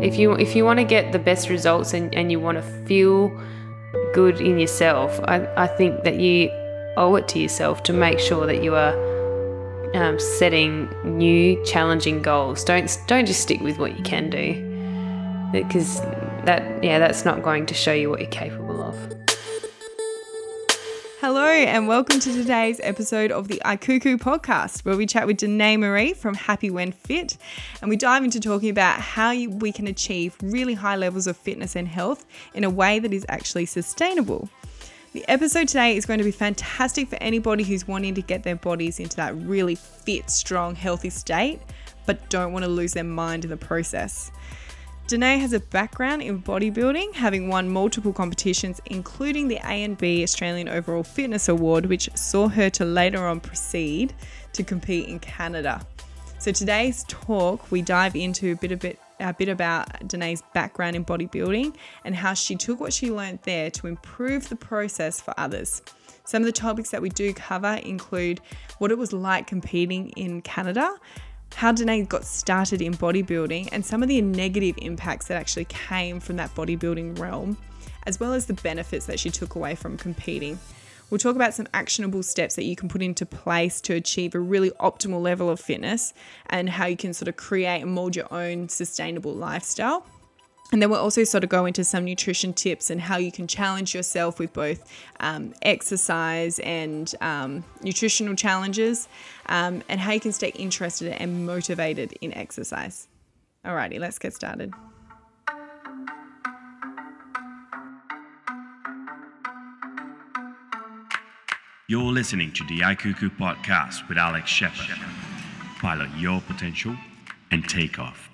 If you if you want to get the best results and, and you want to feel good in yourself, I, I think that you owe it to yourself to make sure that you are um, setting new challenging goals. Don't don't just stick with what you can do, because that yeah that's not going to show you what you're capable of. Hello, and welcome to today's episode of the iKuku podcast, where we chat with Danae Marie from Happy When Fit, and we dive into talking about how we can achieve really high levels of fitness and health in a way that is actually sustainable. The episode today is going to be fantastic for anybody who's wanting to get their bodies into that really fit, strong, healthy state, but don't want to lose their mind in the process. Danae has a background in bodybuilding, having won multiple competitions, including the ANB Australian Overall Fitness Award, which saw her to later on proceed to compete in Canada. So today's talk, we dive into a bit a bit a bit about Danae's background in bodybuilding and how she took what she learned there to improve the process for others. Some of the topics that we do cover include what it was like competing in Canada, how Danae got started in bodybuilding, and some of the negative impacts that actually came from that bodybuilding realm, as well as the benefits that she took away from competing. We'll talk about some actionable steps that you can put into place to achieve a really optimal level of fitness and how you can sort of create and mold your own sustainable lifestyle. And then we'll also sort of go into some nutrition tips and how you can challenge yourself with both um, exercise and um, nutritional challenges, um, and how you can stay interested and motivated in exercise. Alrighty, let's get started. You're listening to the iKuku podcast with Alex Shepard. Pilot your potential and take off.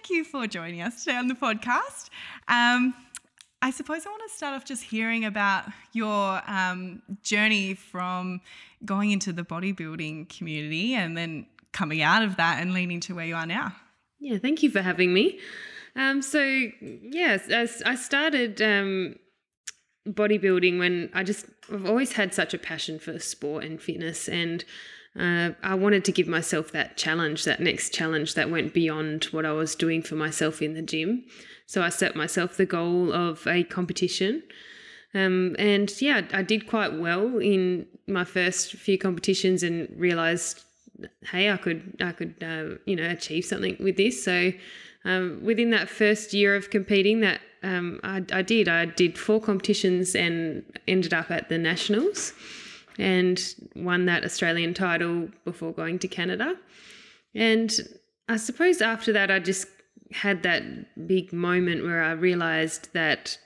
Thank you for joining us today on the podcast. Um, I suppose I want to start off just hearing about your um, journey from going into the bodybuilding community and then coming out of that and leaning to where you are now. Yeah, thank you for having me. Um, so, yes, I started um, bodybuilding when I just I've always had such a passion for sport and fitness and uh, I wanted to give myself that challenge, that next challenge that went beyond what I was doing for myself in the gym. So I set myself the goal of a competition. Um, and yeah, I did quite well in my first few competitions and realized, hey, I could, I could, uh, you know, achieve something with this. So um, within that first year of competing, that um, I, I, did. I did four competitions and ended up at the nationals, and won that Australian title before going to Canada. And I suppose after that, I just had that big moment where I realised that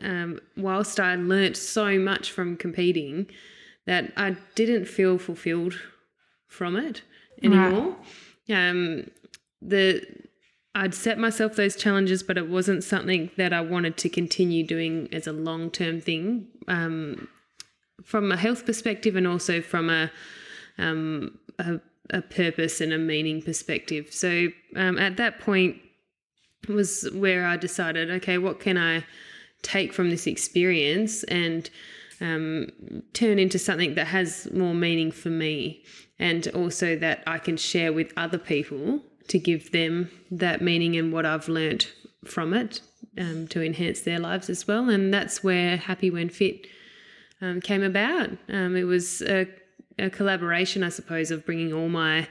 um, whilst I learnt so much from competing, that I didn't feel fulfilled from it anymore. Right. Um, the I'd set myself those challenges, but it wasn't something that I wanted to continue doing as a long term thing um, from a health perspective and also from a, um, a, a, purpose and a meaning perspective. So um, at that point was where I decided, okay, what can I take from this experience and um, turn into something that has more meaning for me and also that I can share with other people to give them that meaning and what I've learnt from it um, to enhance their lives as well. And that's where Happy When Fit um, came about. Um, it was a, a, collaboration, I suppose, of bringing all my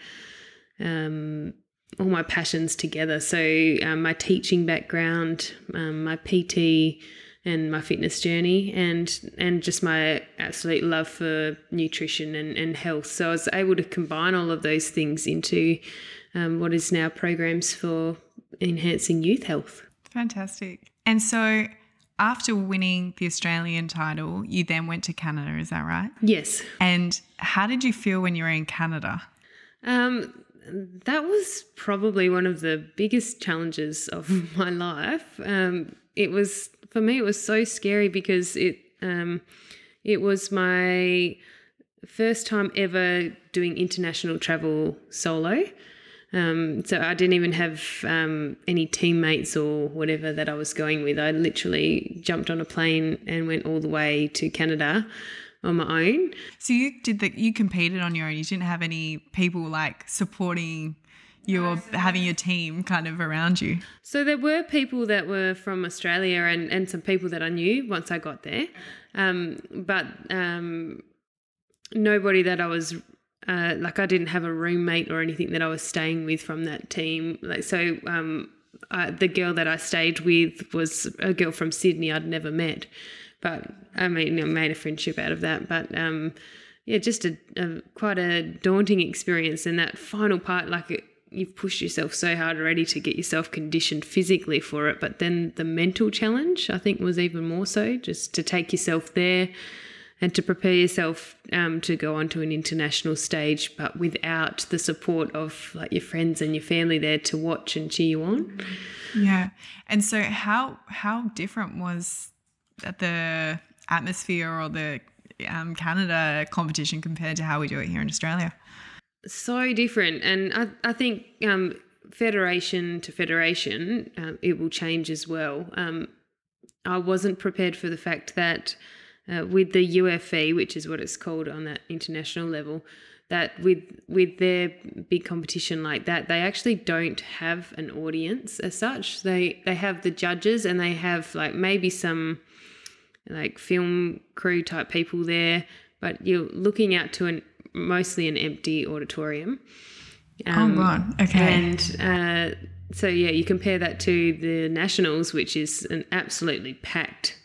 um, all my passions together. So um, my teaching background, um, my PT, and my fitness journey, and and just my absolute love for nutrition and, and health. So I was able to combine all of those things into um, what is now programs for enhancing youth health. Fantastic. And so after winning the Australian title, you then went to Canada, is that right? Yes. And how did you feel when you were in Canada? Um, that was probably one of the biggest challenges of my life. Um, it was for me. It was so scary because it um, it was my first time ever doing international travel solo. Um, so I didn't even have um, any teammates or whatever that I was going with. I literally jumped on a plane and went all the way to Canada on my own. So you did that. You competed on your own. You didn't have any people like supporting you or having your team kind of around you? So there were people that were from Australia and, and some people that I knew once I got there, um, but um, nobody that I was uh, like I didn't have a roommate or anything that I was staying with from that team. Like so, um, uh, the girl that I stayed with was a girl from Sydney I'd never met, but I mean I made a friendship out of that. But um, yeah, just a, a quite a daunting experience. And that final part, like it, you've pushed yourself so hard already to get yourself conditioned physically for it, but then the mental challenge I think was even more so, just to take yourself there and to prepare yourself um, to go onto an international stage, but without the support of like your friends and your family there to watch and cheer you on. Yeah, and so how how different was the atmosphere or the um, Canada competition compared to how we do it here in Australia? So different, and I I think um, federation to federation uh, it will change as well. Um, I wasn't prepared for the fact that uh, with the UFE, which is what it's called on that international level, that with with their big competition like that, they actually don't have an audience as such. They they have the judges and they have like maybe some like film crew type people there, but you're looking out to an mostly an empty auditorium. Um, oh God! Okay. And uh, so yeah, you compare that to the nationals, which is an absolutely packed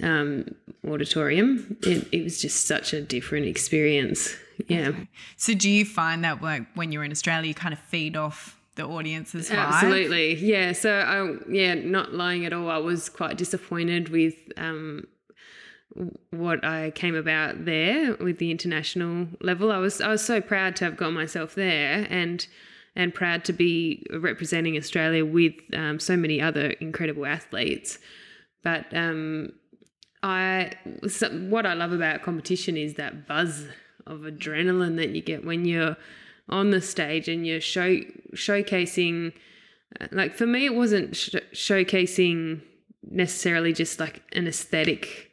um, auditorium. It, it was just such a different experience. Yeah. Okay. So do you find that like when you're in Australia, you kind of feed off the audience's vibe? Absolutely. Yeah. So I, yeah, not lying at all. I was quite disappointed with um, what I came about there with the international level. I was I was so proud to have got myself there and and proud to be representing Australia with um, so many other incredible athletes. But um, I what I love about competition is that buzz of adrenaline that you get when you're on the stage and you're show showcasing. Uh, like for me, it wasn't sh- showcasing necessarily just like an aesthetic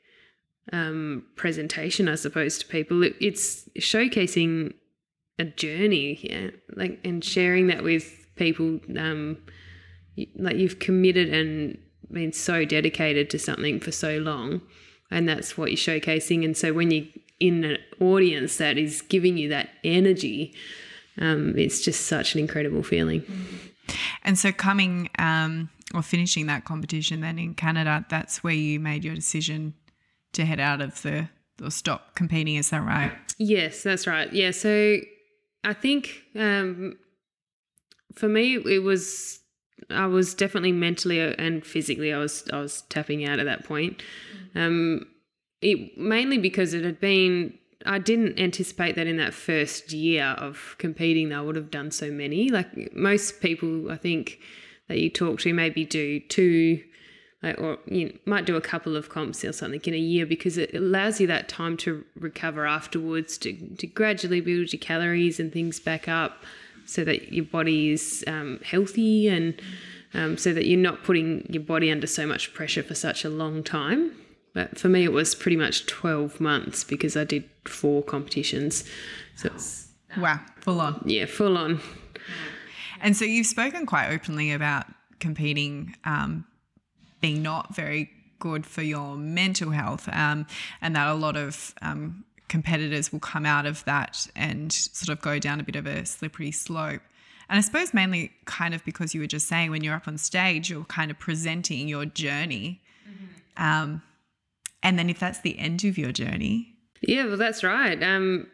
um, presentation, I suppose, to people. It, it's showcasing a journey, yeah, like and sharing that with people. Um, like you've committed and been so dedicated to something for so long, and that's what you're showcasing. And so when you're in an audience that is giving you that energy, um, it's just such an incredible feeling. And so coming um, or finishing that competition then in Canada, that's where you made your decision to head out of the or stop competing. Is that right? Yes, that's right. Yeah. So I think um, for me, it was I was definitely mentally and physically I was I was tapping out at that point. Um, it mainly because it had been I didn't anticipate that in that first year of competing I would have done so many. Like most people, I think that you talk to maybe do two like, or you might do a couple of comps or something in a year because it allows you that time to recover afterwards to, to gradually build your calories and things back up so that your body is um, healthy and um, so that you're not putting your body under so much pressure for such a long time. But for me, it was pretty much 12 months because I did four competitions. So it's. Wow, full on. Yeah, full on. And so you've spoken quite openly about competing um, being not very good for your mental health, um, and that a lot of um, competitors will come out of that and sort of go down a bit of a slippery slope. And I suppose mainly kind of because you were just saying when you're up on stage, you're kind of presenting your journey. Mm-hmm. Um, and then if that's the end of your journey. Yeah, well, that's right. Um,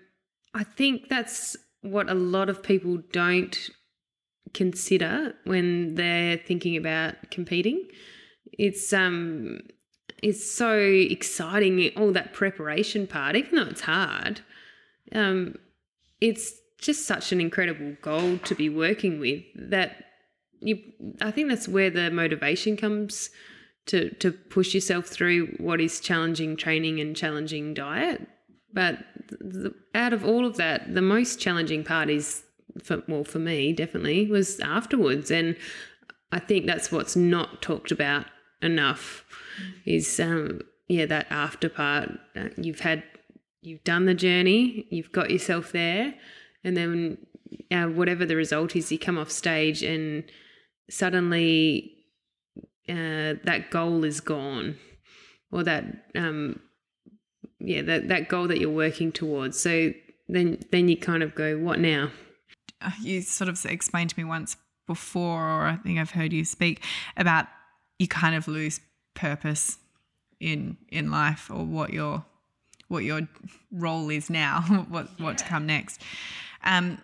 I think that's what a lot of people don't consider when they're thinking about competing it's um it's so exciting all that preparation part even though it's hard um it's just such an incredible goal to be working with that you I think that's where the motivation comes to to push yourself through what is challenging training and challenging diet. But the, out of all of that the most challenging part is for, well for me definitely was afterwards. And I think that's what's not talked about enough is um, yeah that after part you've had you've done the journey you've got yourself there and then uh, whatever the result is, you come off stage and suddenly uh, that goal is gone, or that um, yeah that that goal that you're working towards. So then then you kind of go, what now? You sort of explained to me once before, or I think I've heard you speak about you kind of lose purpose in in life or what your what your role is now, what yeah. what to come next. Um,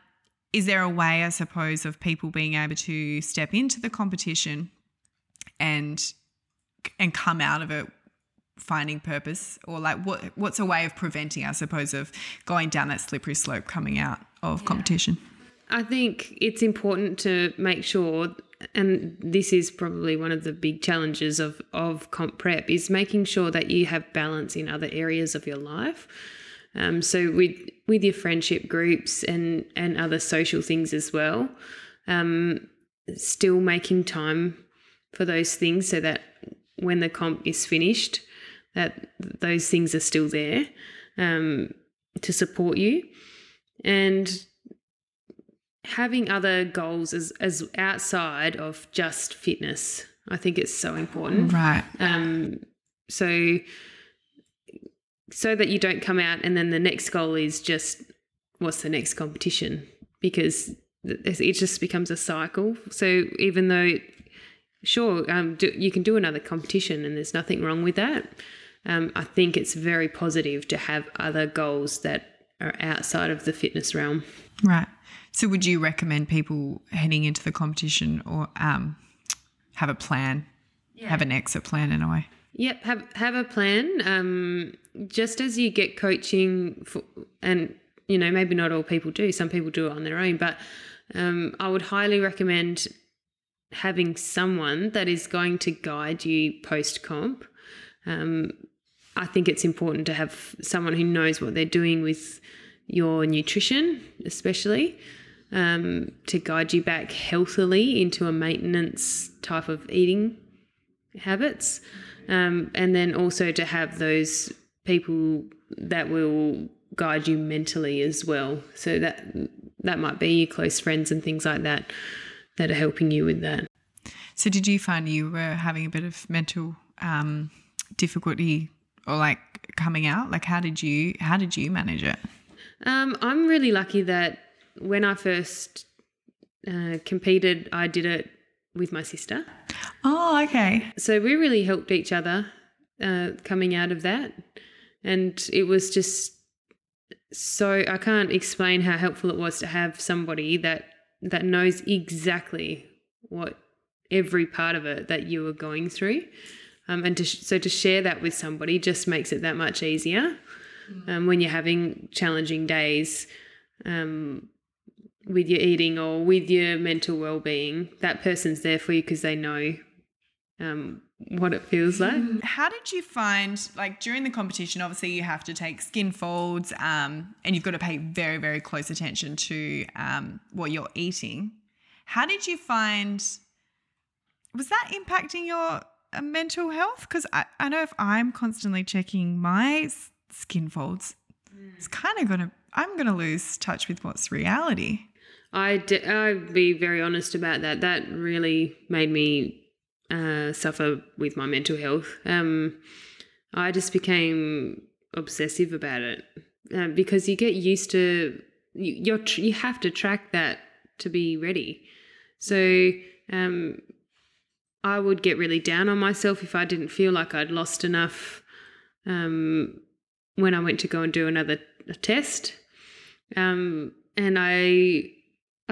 is there a way, I suppose, of people being able to step into the competition and and come out of it finding purpose or like what what's a way of preventing i suppose of going down that slippery slope coming out of yeah. competition i think it's important to make sure and this is probably one of the big challenges of of comp prep is making sure that you have balance in other areas of your life. Um, so with with your friendship groups and and other social things as well um, still making time for those things so that when the comp is finished that those things are still there um, to support you. And having other goals as, as outside of just fitness i think it's so important. Right. Um, so so that you don't come out and then the next goal is just what's the next competition? Because it just becomes a cycle. So even though sure um, do, you can do another competition and there's nothing wrong with that. Um, i think it's very positive to have other goals that are outside of the fitness realm. Right so, would you recommend people heading into the competition or um, have a plan, yeah. have an exit plan in a way? Yep, have have a plan. Um, just as you get coaching, for, and you know maybe not all people do. Some people do it on their own, but um, I would highly recommend having someone that is going to guide you post comp. Um, I think it's important to have someone who knows what they're doing with your nutrition, especially um, to guide you back healthily into a maintenance type of eating habits. Um, and then also to have those people that will guide you mentally as well. So that that might be your close friends and things like that that are helping you with that. So did you find you were having a bit of mental um, difficulty or like coming out? Like how did you how did you manage it? Um, I'm really lucky that when I first uh, competed, I did it with my sister. Oh, okay. So we really helped each other uh, coming out of that. And it was just so I can't explain how helpful it was to have somebody that that knows exactly what every part of it that you were going through. Um, and to, so to share that with somebody just makes it that much easier mm. um, when you're having challenging days. Um, with your eating or with your mental well-being that person's there for you because they know um, what it feels like. How did you find like during the competition obviously you have to take skin folds um, and you've got to pay very very close attention to um, what you're eating. How did you find was that impacting your uh, mental health? Because I, I know if i'm constantly checking my skin folds mm. it's kind of gonna i'm gonna lose touch with what's reality I d- I'd be very honest about that. That really made me uh, suffer with my mental health. Um, I just became obsessive about it uh, because you get used to you, you're tr- you have to track that to be ready. So um, I would get really down on myself if I didn't feel like I'd lost enough um, when I went to go and do another test. Um, and I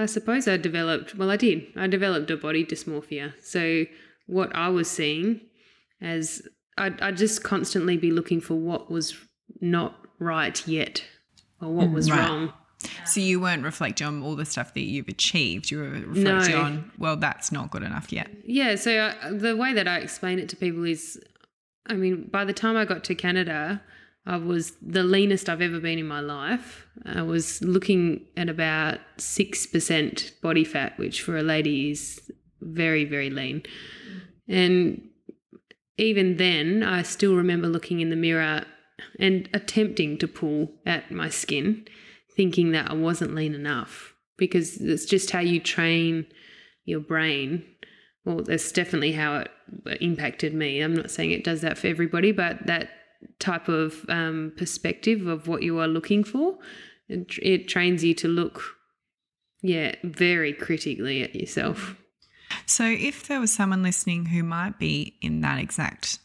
I suppose I developed, well, I did. I developed a body dysmorphia. So, what I was seeing as I'd, I'd just constantly be looking for what was not right yet or what was right. wrong. So, you weren't reflecting on all the stuff that you've achieved. You were reflecting no. on, well, that's not good enough yet. Yeah. So, uh, the way that I explain it to people is I mean, by the time I got to Canada, I was the leanest I've ever been in my life. I was looking at about 6% body fat, which for a lady is very, very lean. And even then, I still remember looking in the mirror and attempting to pull at my skin, thinking that I wasn't lean enough. because it's just how you train your brain. Well, that's definitely how it impacted me. I'm not saying it does that for everybody, but that type of um, perspective of what you are looking for, it, it trains you to look, yeah, very critically at yourself. So, if there was someone listening who might be in that exact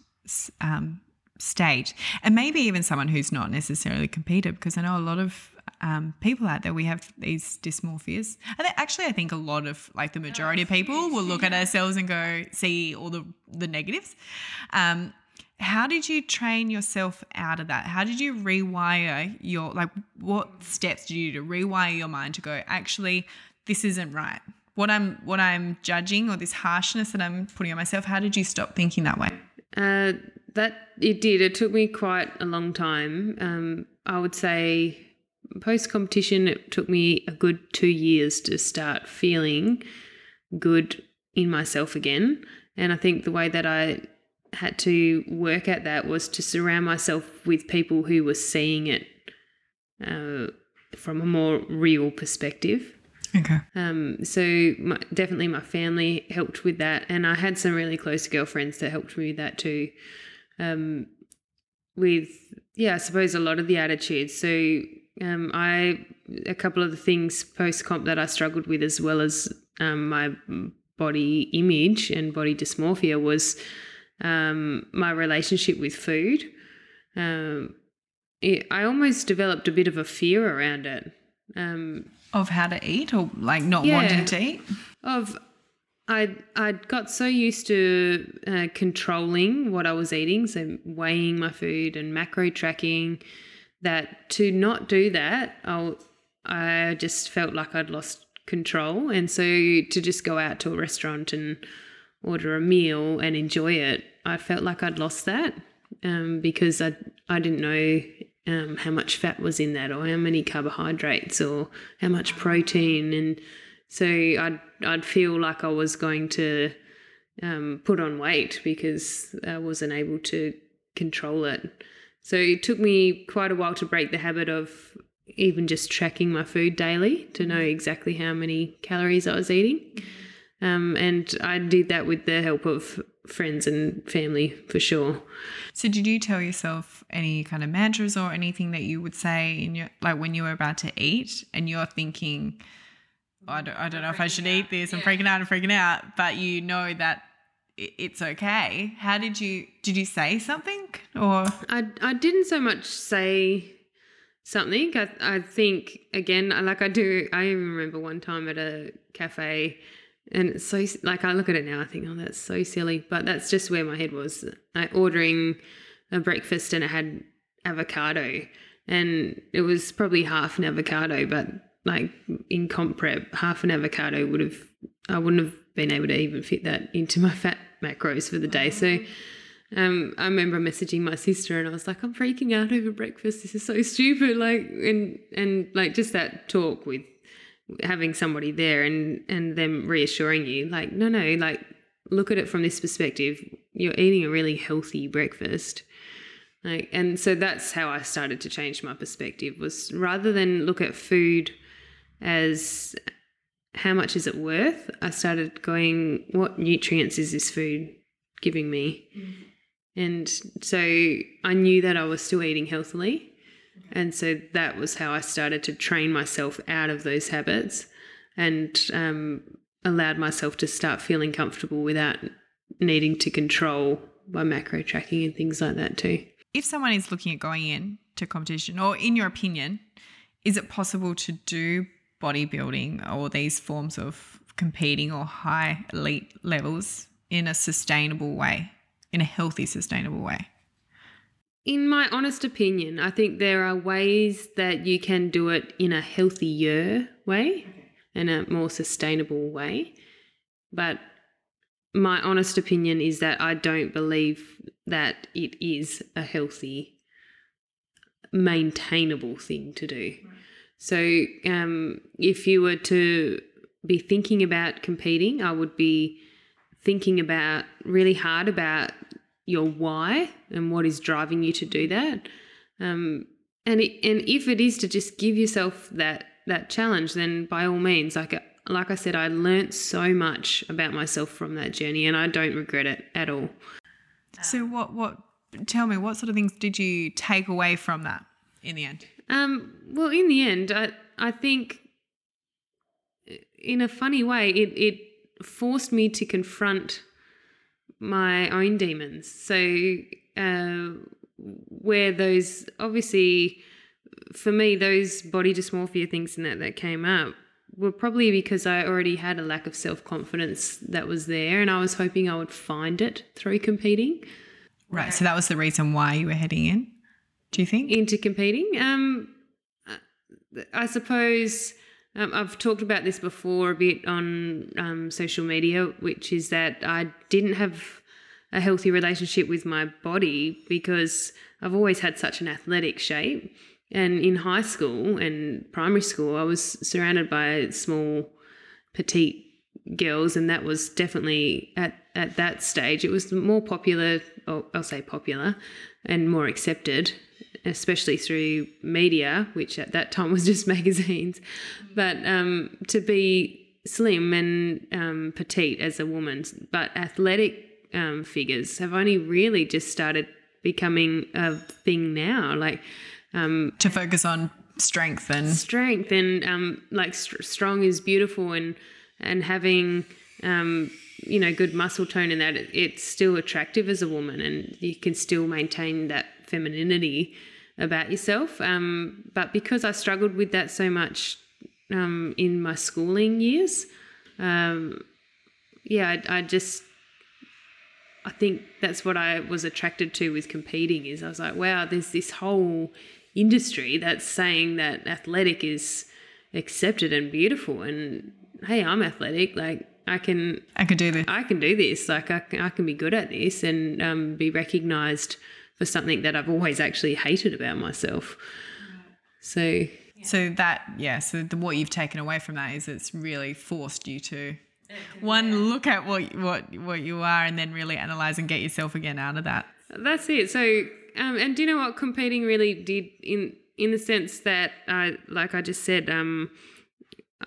um, state, and maybe even someone who's not necessarily competed, because I know a lot of um, people out there, we have these dysmorphias. And actually, I think a lot of, like the majority of people, will look at ourselves and go, see all the, the negatives. Um, how did you train yourself out of that? How did you rewire your, like, what steps did you do to rewire your mind to go, actually, this isn't right? What I'm, what I'm judging or this harshness that I'm putting on myself, how did you stop thinking that way? Uh, that it did. It took me quite a long time. Um, I would say post competition, it took me a good two years to start feeling good in myself again. And I think the way that I had to work at that was to surround myself with people who were seeing it uh, from a more real perspective. Okay. Um, so my, definitely my family helped with that, and I had some really close girlfriends that helped me with that too. Um, with yeah, I suppose a lot of the attitudes. So um, I a couple of the things post comp that I struggled with, as well as um, my body image and body dysmorphia, was um, my relationship with food. Um, it, I almost developed a bit of a fear around it. Um, of how to eat, or like not yeah, wanting to eat. Of I I got so used to uh, controlling what I was eating, so weighing my food and macro tracking, that to not do that, I I just felt like I'd lost control, and so to just go out to a restaurant and order a meal and enjoy it, I felt like I'd lost that um, because I I didn't know um, how much fat was in that or how many carbohydrates or how much protein, and so I'd I'd feel like I was going to um, put on weight because I wasn't able to control it. So it took me quite a while to break the habit of even just tracking my food daily to know exactly how many calories I was eating. Um, and I did that with the help of friends and family for sure. So did you tell yourself any kind of mantras or anything that you would say in your like when you were about to eat and you're thinking, oh, I don't, I don't know if I should eat this. I'm freaking out. I'm freaking out. But you know that it's okay. How did you did you say something or I I didn't so much say something. I I think again like I do I even remember one time at a cafe and it's so like I look at it now, I think, oh, that's so silly. But that's just where my head was. Like ordering a breakfast and it had avocado, and it was probably half an avocado, but like in comp prep, half an avocado would have I wouldn't have been able to even fit that into my fat macros for the day. So. Um, I remember messaging my sister and I was like, I'm freaking out over breakfast. This is so stupid. Like, and, and like just that talk with having somebody there and and them reassuring you like no no like look at it from this perspective. You're eating a really healthy breakfast. Like and so that's how I started to change my perspective was rather than look at food as how much is it worth I started going what nutrients is this food giving me? Mm. and so I knew that I was still eating healthily and so that was how I started to train myself out of those habits and um, allowed myself to start feeling comfortable without needing to control my macro tracking and things like that too. If someone is looking at going in to competition, or in your opinion, is it possible to do bodybuilding or these forms of competing or high elite levels in a sustainable way, in a healthy, sustainable way? In my honest opinion, I think there are ways that you can do it in a healthier way and a more sustainable way. But my honest opinion is that I don't believe that it is a healthy, maintainable thing to do. So, um, if you were to be thinking about competing, I would be thinking about really hard about your why and what is driving you to do that. Um, and it, and if it is to just give yourself that that challenge, then by all means, like like I said, I learnt so much about myself from that journey, and I don't regret it at all. So what what tell me what sort of things did you take away from that in the end? Um, well, in the end, I I think in a funny way, it it forced me to confront my own demons. So uh, where those obviously for me those body dysmorphia things and that that came up were probably because I already had a lack of self confidence that was there, and I was hoping I would find it through competing. Right. So that was the reason why you were heading in. Do you think into competing? Um, I suppose um, I've talked about this before a bit on um, social media, which is that I didn't have a healthy relationship with my body because I've always had such an athletic shape. And in high school and primary school, I was surrounded by small, petite girls, and that was definitely at, at that stage. It was more popular, or I'll say popular, and more accepted, especially through media, which at that time was just magazines. But um, to be slim and um, petite as a woman, but athletic um, figures have only really just started becoming a thing now. Like um, to focus on strength and strength and um, like st- strong is beautiful and and having um, you know good muscle tone and that it, it's still attractive as a woman and you can still maintain that femininity about yourself. Um, but because I struggled with that so much um, in my schooling years, um, yeah, I, I just I think that's what I was attracted to with competing is I was like, wow, there's this whole industry that's saying that athletic is accepted and beautiful and hey i'm athletic like i can i can do this i can do this like i can, I can be good at this and um, be recognized for something that i've always actually hated about myself. So so that yeah so the, what you've taken away from that is it's really forced you to one look at what what what you are and then really analyze and get yourself again out of that. That's it. So um, and do you know what? Competing really did in in the sense that I like I just said, um,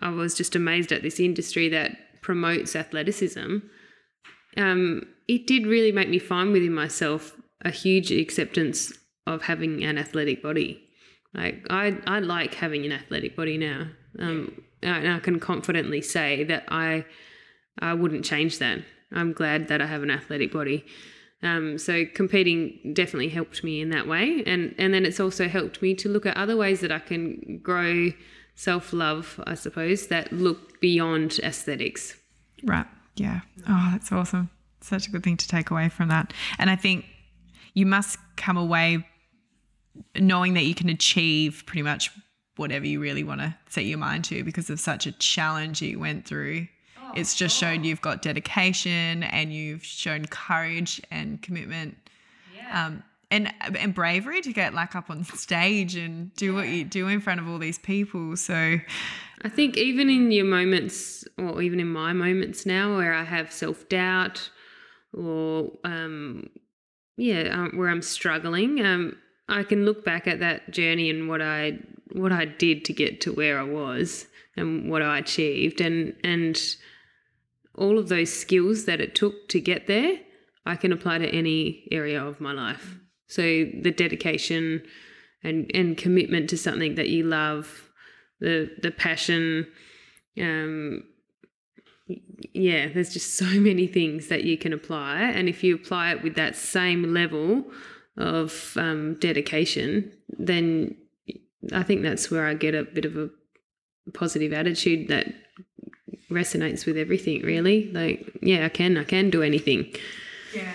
I was just amazed at this industry that promotes athleticism. Um, it did really make me find within myself a huge acceptance of having an athletic body. Like I, I like having an athletic body now. Um, and I can confidently say that I, I wouldn't change that. I'm glad that I have an athletic body. Um, so competing definitely helped me in that way, and and then it's also helped me to look at other ways that I can grow self love, I suppose, that look beyond aesthetics. Right. Yeah. Oh, that's awesome. Such a good thing to take away from that, and I think you must come away knowing that you can achieve pretty much whatever you really want to set your mind to because of such a challenge you went through it's just shown you've got dedication and you've shown courage and commitment. Yeah. Um, and and bravery to get like up on stage and do yeah. what you do in front of all these people. So I think even in your moments, or even in my moments now, where I have self doubt, or um, yeah, um, where I'm struggling, um, I can look back at that journey and what I what I did to get to where I was and what I achieved, and and all of those skills that it took to get there, I can apply to any area of my life. So the dedication and and commitment to something that you love, the the passion, um, yeah, there's just so many things that you can apply, and if you apply it with that same level of um, dedication, then I think that's where I get a bit of a positive attitude that resonates with everything really. Like yeah i can i can do anything. Yeah.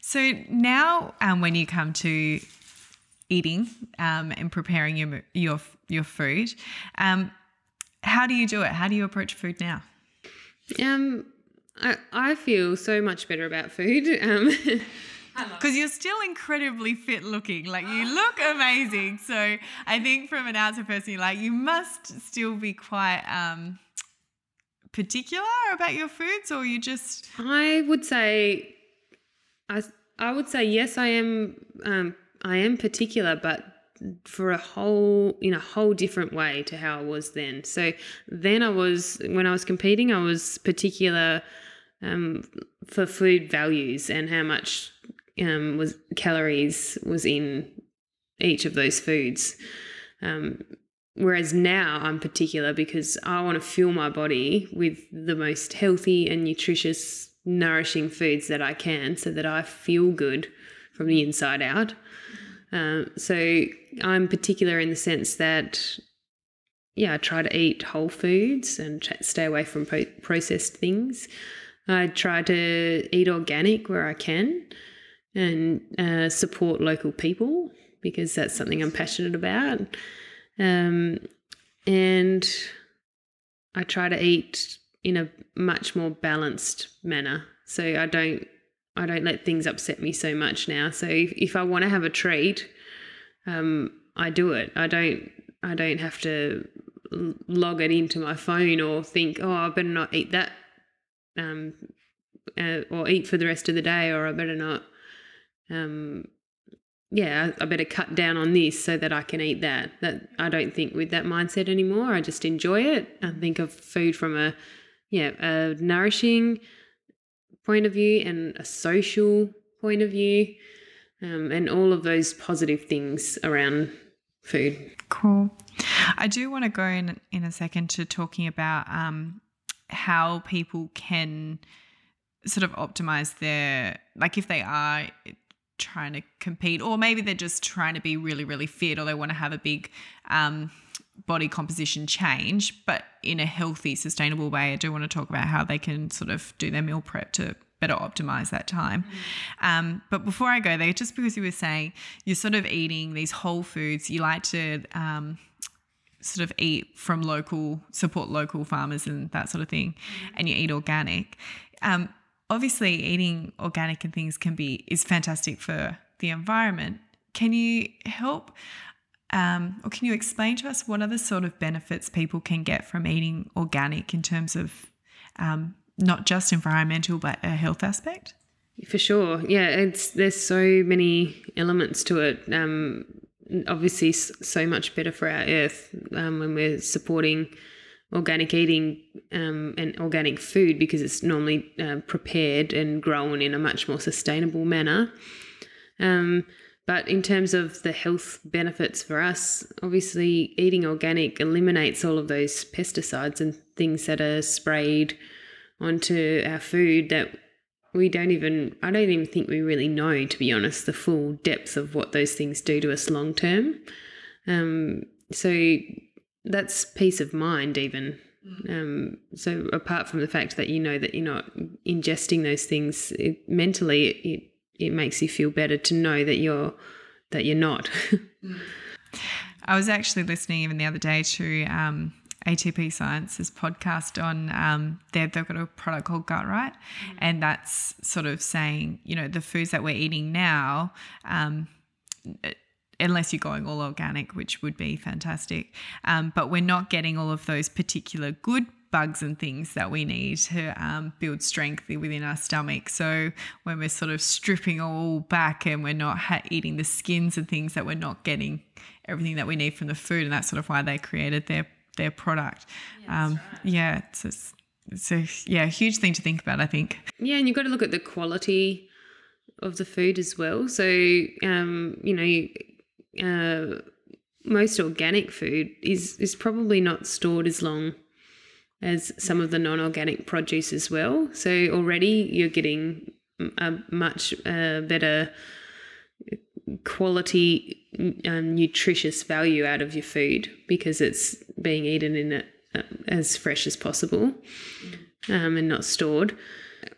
So now um, when you come to eating um, and preparing your your your food um, how do you do it? How do you approach food now um i i feel so much better about food um because you're still incredibly fit looking. Like you look amazing. So i think from an outside person you're like you must still be quite um particular about your foods or you just I would say I I would say yes I am um I am particular but for a whole in a whole different way to how I was then. So then I was when I was competing, I was particular um, for food values and how much um, was calories was in each of those foods. Um, whereas now I'm particular because I want to fuel my body with the most healthy and nutritious, nourishing foods that I can, so that I feel good from the inside out. Um, so I'm particular in the sense that, yeah, I try to eat whole foods and stay away from po- processed things. I try to eat organic where I can and uh, support local people because that's something I'm passionate about. Um, and I try to eat in a much more balanced manner. So I don't I don't let things upset me so much now. So if, if I want to have a treat, um, I do it. I don't I don't have to log it into my phone or think, oh, I better not eat that, um, uh, or eat for the rest of the day, or I better not, um, yeah, I better cut down on this so that I can eat that. That I don't think with that mindset anymore. I just enjoy it. I think of food from a, yeah, a nourishing point of view and a social point of view, um, and all of those positive things around food. Cool. I do want to go in in a second to talking about um, how people can sort of optimize their like if they are trying to compete or maybe they're just trying to be really really fit or they want to have a big um, body composition change, but in a healthy, sustainable way. I do want to talk about how they can sort of do their meal prep to better optimize that time. Mm. Um, but before I go there, just because you were saying you're sort of eating these whole foods, you like to um, sort of eat from local, support local farmers and that sort of thing, mm. and you eat organic. Um, obviously, eating organic and things can be is fantastic for the environment. Can you help? Um, or can you explain to us what other sort of benefits people can get from eating organic in terms of um, not just environmental but a health aspect? For sure, yeah. It's there's so many elements to it. Um, obviously, so much better for our earth um, when we're supporting organic eating um, and organic food because it's normally uh, prepared and grown in a much more sustainable manner. Um, but in terms of the health benefits for us, obviously eating organic eliminates all of those pesticides and things that are sprayed onto our food that we don't even I don't even think we really know to be honest the full depth of what those things do to us long term. Um, so that's peace of mind even. Um, so apart from the fact that you know that you're not ingesting those things it, mentally, it, it makes you feel better to know that you're that you're not. I was actually listening even the other day to um, ATP Science's podcast on um, they've, they've got a product called Gut Right, mm. and that's sort of saying you know the foods that we're eating now. Um, unless you're going all organic, which would be fantastic. Um, but we're not getting all of those particular good bugs and things that we need to um, build strength within our stomach. So when we're sort of stripping all back and we're not ha- eating the skins and things that we're not getting everything that we need from the food, and that's sort of why they created their their product. Yeah, um, right. yeah it's, a, it's a yeah huge thing to think about. I think. Yeah, and you've got to look at the quality of the food as well. So um, you know. Uh, most organic food is is probably not stored as long as some of the non organic produce as well. So already you're getting a much uh, better quality, um, nutritious value out of your food because it's being eaten in it as fresh as possible um, and not stored.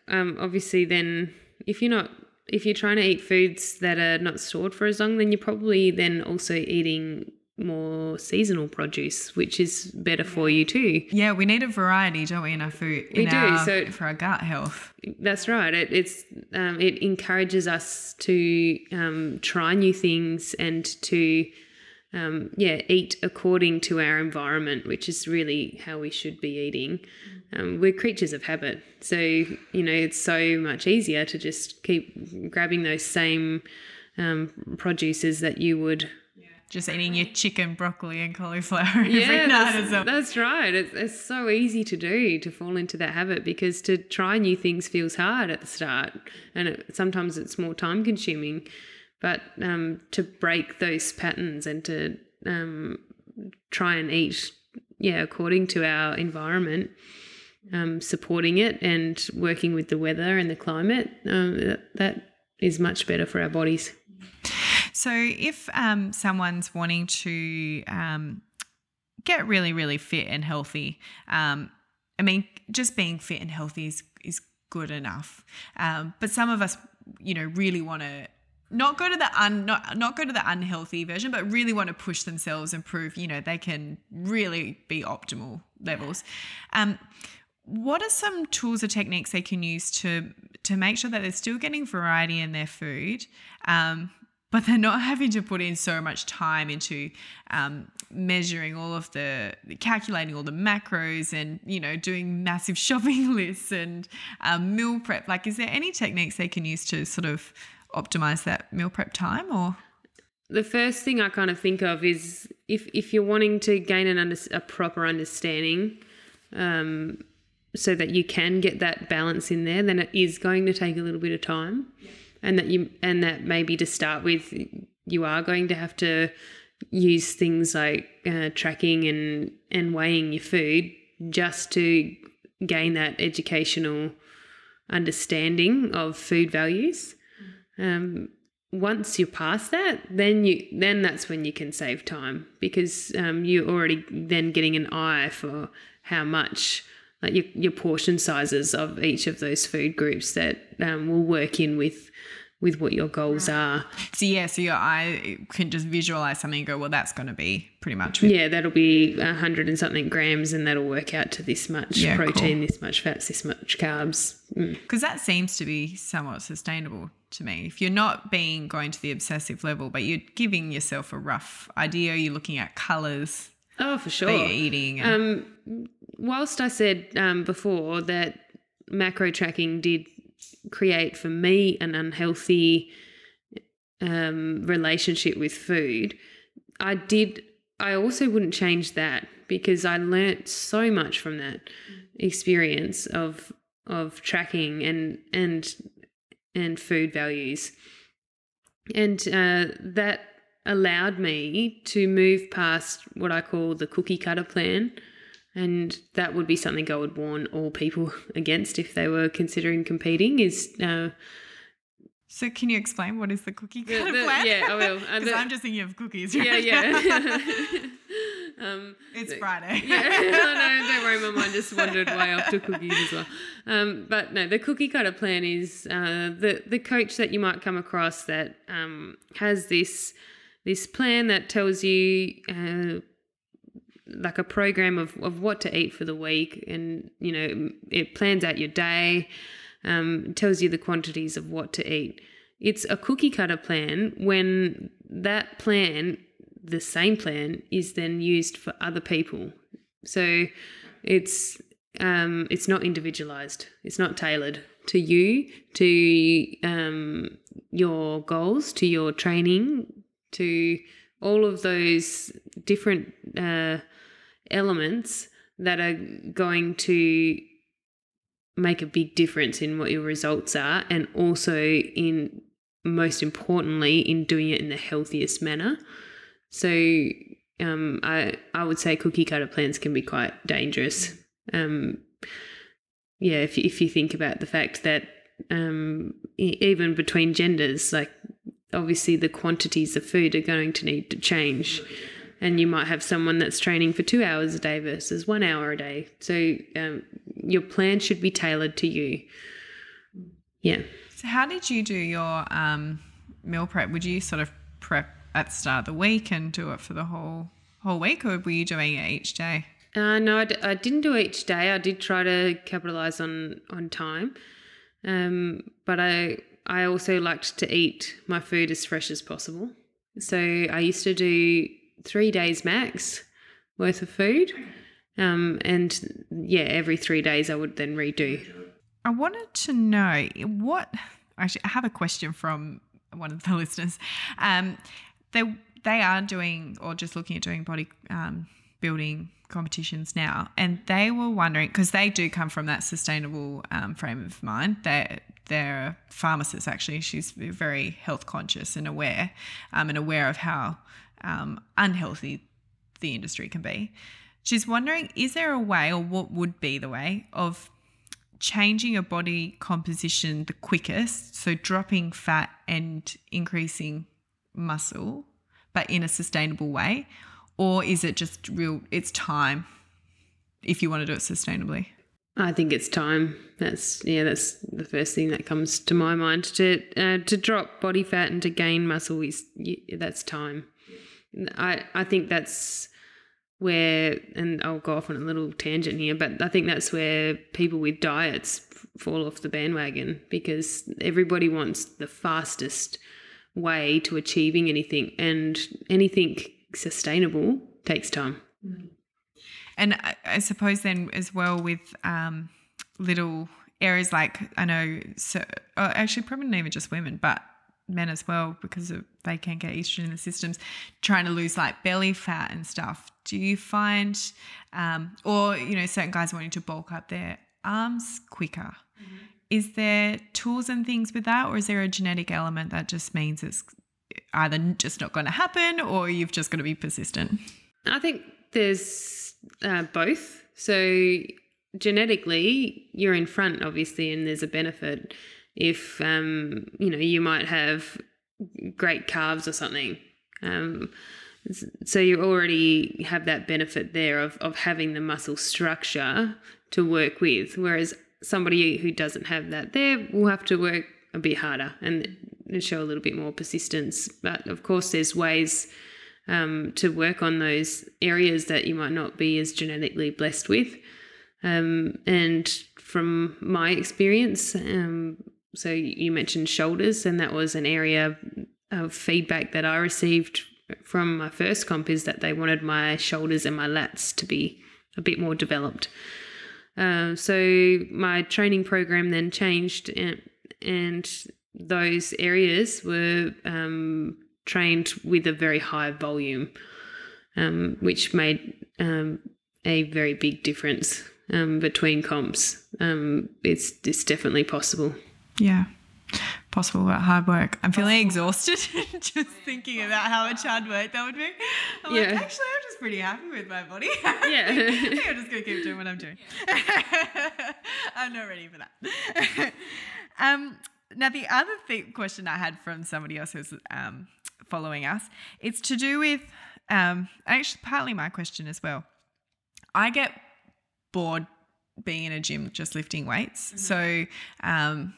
Um, obviously, then if you're not if you're trying to eat foods that are not stored for as long, then you're probably then also eating more seasonal produce, which is better for you too. Yeah, we need a variety, don't we, in our food? In we do. Our, so for our gut health. That's right. It, it's um, it encourages us to um, try new things and to um, yeah eat according to our environment, which is really how we should be eating. Um, we're creatures of habit, so you know it's so much easier to just keep grabbing those same um, produces that you would just eating your chicken, broccoli, and cauliflower every yeah, night. that's, as well. that's right. It's, it's so easy to do to fall into that habit because to try new things feels hard at the start, and it, sometimes it's more time consuming. But um, to break those patterns and to um, try and eat, yeah, according to our environment, um, supporting it and working with the weather and the climate, um, that, that is much better for our bodies. So, if um, someone's wanting to um, get really, really fit and healthy, um, I mean, just being fit and healthy is is good enough. Um, but some of us, you know, really want to not go to the un not not go to the unhealthy version, but really want to push themselves and prove, you know, they can really be optimal levels. Um, what are some tools or techniques they can use to to make sure that they're still getting variety in their food, um, but they're not having to put in so much time into um, measuring all of the calculating all the macros and you know doing massive shopping lists and um, meal prep like is there any techniques they can use to sort of optimize that meal prep time or? The first thing I kind of think of is if if you're wanting to gain an under, a proper understanding, um, so that you can get that balance in there, then it is going to take a little bit of time, and that you and that maybe to start with, you are going to have to use things like uh, tracking and and weighing your food just to gain that educational understanding of food values. Um, once you pass that, then you then that's when you can save time because um, you're already then getting an eye for how much like your, your portion sizes of each of those food groups that um, will work in with with what your goals are. so yeah so your eye can just visualize something and go well that's going to be pretty much Yeah, that'll be a hundred and something grams, and that'll work out to this much Yeah, protein, this much fats, this much carbs. Mm. because that seems to be somewhat sustainable to me if you're not being going to the obsessive level but you're giving yourself a rough idea you're looking at colors Oh, for sure. that you're eating and, Um, whilst I said um, before that macro tracking did create for me an unhealthy um, relationship with food, I did. I also wouldn't change that because I learnt so much from that experience of of tracking and and and food values, and uh, that allowed me to move past what I call the cookie cutter plan. And that would be something I would warn all people against if they were considering competing. Is uh, so can you explain what is the cookie cutter the- plan yeah, I will. Uh, because the- i'm just thinking of cookies yeah, right yeah. now. um, it's the- friday yeah, no, no, don't worry. My mind just wandered way off to cookies as well. Um, but no, the cookie cutter plan is uh, the the coach that you might come across that um, has this this plan that tells you uh, like a program of, of what to eat for the week, and you know it plans out your day, um, tells you the quantities of what to eat. It's a cookie cutter plan when that plan, the same plan, is then used for other people. So it's um, it's not individualized. It's not tailored to you, to um, your goals, to your training, to all of those different uh, elements that are going to make a big difference in what your results are, and also in most importantly in doing it in the healthiest manner. So um, I I would say cookie cutter plans can be quite dangerous. Um, yeah, if if you think about the fact that um, even between genders, like obviously the quantities of food are going to need to change, and you might have someone that's training for two hours a day versus one hour a day. So um, your plan should be tailored to you. Yeah. So how did you do your um, meal prep? Would you sort of prep at the start of the week and do it for the whole whole week, or were you doing it each day? Uh, no, I, d- I didn't do it each day. I did try to capitalize on on time, um, but I I also liked to eat my food as fresh as possible. So I used to do three days max worth of food, um, and yeah, every three days I would then redo. I wanted to know what. Actually, I have a question from one of the listeners. Um, they they are doing or just looking at doing body um, building competitions now, and they were wondering because they do come from that sustainable um, frame of mind. They they're a pharmacist actually. She's very health conscious and aware, um, and aware of how um, unhealthy the industry can be. She's wondering, is there a way, or what would be the way of changing your body composition the quickest? So dropping fat and increasing muscle, but in a sustainable way, or is it just real? It's time if you want to do it sustainably. I think it's time. That's yeah. That's the first thing that comes to my mind. To uh, to drop body fat and to gain muscle is that's time. I I think that's where, and I'll go off on a little tangent here, but I think that's where people with diets fall off the bandwagon because everybody wants the fastest way to achieving anything, and anything sustainable takes time. And I, I suppose then as well with um, little areas like I know, so uh, actually probably not even just women, but men as well because of, they can't get estrogen in the systems trying to lose like belly fat and stuff. Do you find um, or you know certain guys wanting to bulk up their arms quicker? Mm-hmm. is there tools and things with that or is there a genetic element that just means it's either just not going to happen or you've just got to be persistent? I think there's uh, both. So genetically you're in front obviously and there's a benefit if um, you know you might have great calves or something. Um, so you already have that benefit there of, of having the muscle structure to work with. Whereas somebody who doesn't have that there will have to work a bit harder and, show a little bit more persistence. But of course, there's ways um, to work on those areas that you might not be as genetically blessed with. Um, and from my experience, um, so you mentioned shoulders, and that was an area of feedback that I received from my first comp is that they wanted my shoulders and my lats to be a bit more developed. Uh, so my training program then changed, and, and those areas were um, trained with a very high volume, um, which made um, a very big difference um, between comps. Um, it's it's definitely possible. Yeah. Possible but hard work. I'm feeling exhausted just thinking about how much hard work that would be. I'm yeah. like, actually, I'm just pretty happy with my body. Yeah. I think I'm just going to keep doing what I'm doing. I'm not ready for that. um, now, the other thing, question I had from somebody else who's um, following us, it's to do with, um, actually, partly my question as well. I get bored being in a gym just lifting weights. Mm-hmm. So, um,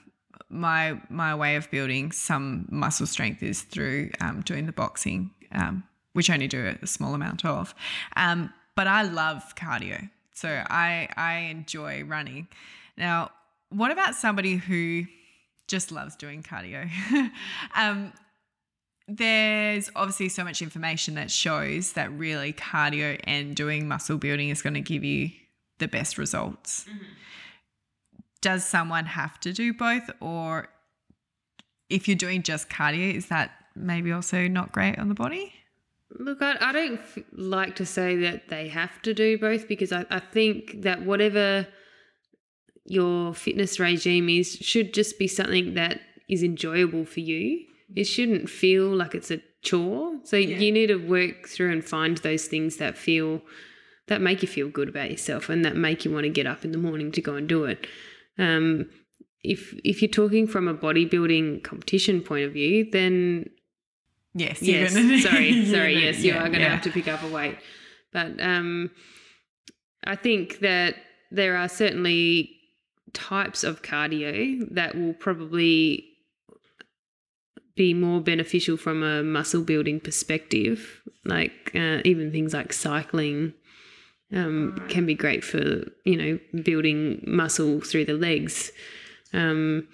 my my way of building some muscle strength is through um, doing the boxing, um, which I only do a small amount of. Um, but I love cardio, so I I enjoy running. Now, what about somebody who just loves doing cardio? Um, there's obviously so much information that shows that really cardio and doing muscle building is going to give you the best results. Mm-hmm does someone have to do both or if you're doing just cardio is that maybe also not great on the body? Look i, I don't f- like to say that they have to do both because I, I think that whatever your fitness regime is should just be something that is enjoyable for you. It shouldn't feel like it's a chore. So yeah. you need to work through and find those things that feel that make you feel good about yourself and that make you want to get up in the morning to go and do it um, if if you're talking from a bodybuilding competition point of view, then yes, yes, gonna, sorry, sorry, yes, you yeah, are going to yeah. have to pick up a weight. But um, I think that there are certainly types of cardio that will probably be more beneficial from a muscle building perspective, like uh, even things like cycling um, can be great for you know building muscle through the legs. Um,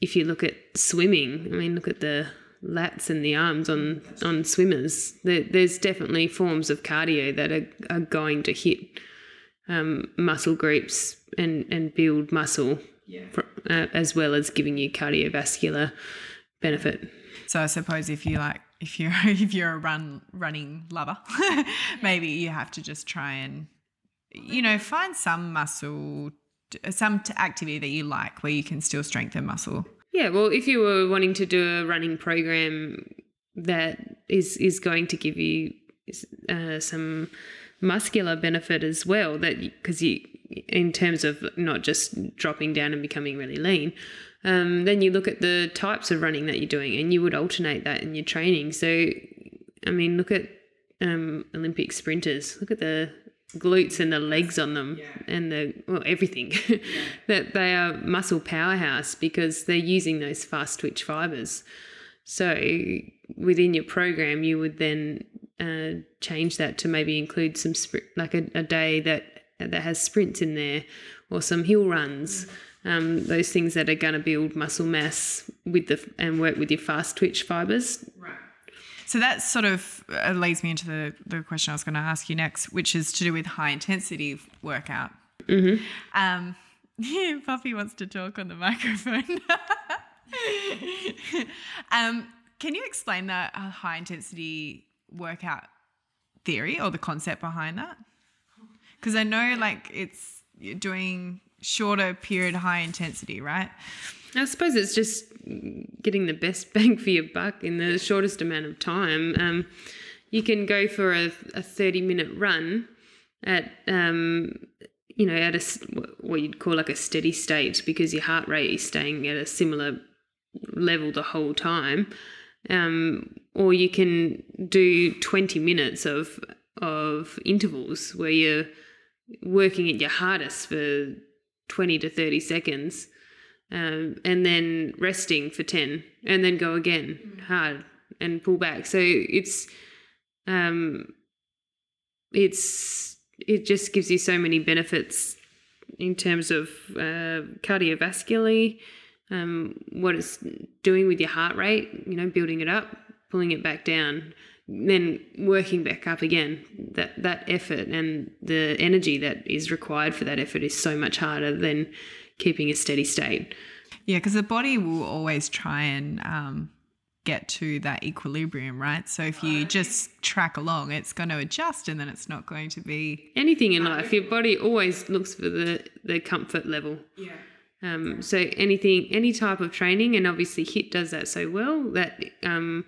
if you look at swimming, I mean, look at the lats and the arms on on swimmers. There, there's definitely forms of cardio that are, are going to hit um, muscle groups and and build muscle, yeah. for, uh, as well as giving you cardiovascular benefit. So I suppose if you like if you're if you're a run running lover, maybe you have to just try and you know find some muscle, some activity that you like where you can still strengthen muscle. Yeah, well, if you were wanting to do a running program that is is going to give you uh, some muscular benefit as well, that because you, in terms of not just dropping down and becoming really lean, um, then you look at the types of running that you're doing, and you would alternate that in your training. So, I mean, look at um, Olympic sprinters. Look at the glutes and the legs on them and the well everything that they are muscle powerhouse because they're using those fast twitch fibers so within your program you would then uh, change that to maybe include some sprint like a, a day that that has sprints in there or some hill runs um, those things that are going to build muscle mass with the and work with your fast twitch fibers Right. So that sort of uh, leads me into the, the question I was going to ask you next, which is to do with high intensity workout. Mm-hmm. Um, yeah, Puffy wants to talk on the microphone. um, can you explain that uh, high intensity workout theory or the concept behind that? Because I know like it's you're doing shorter period high intensity, right? I suppose it's just getting the best bang for your buck in the shortest amount of time. Um, you can go for a, a 30 minute run at, um, you know, at a, what you'd call like a steady state because your heart rate is staying at a similar level the whole time. Um, or you can do 20 minutes of, of intervals where you're working at your hardest for 20 to 30 seconds um, and then resting for 10 and then go again hard and pull back. So it's um it's it just gives you so many benefits in terms of uh, cardiovascularly um, what it's doing with your heart rate you know building it up pulling it back down then working back up again that that effort and the energy that is required for that effort is so much harder than keeping a steady state Yeah, because the body will always try and um, get to that equilibrium, right? So if you just track along, it's going to adjust and then it's not going to be. anything in life your body always looks for the the comfort level Yeah. um, so anything any type of training and obviously HIIT does that so well that um,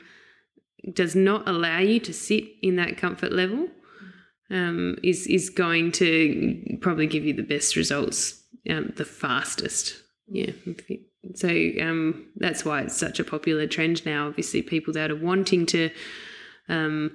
does not allow you to sit in that comfort level um, is is going to probably give you the best results um, the fastest yeah so um, that's why it's such a popular trend now obviously people that are wanting to um,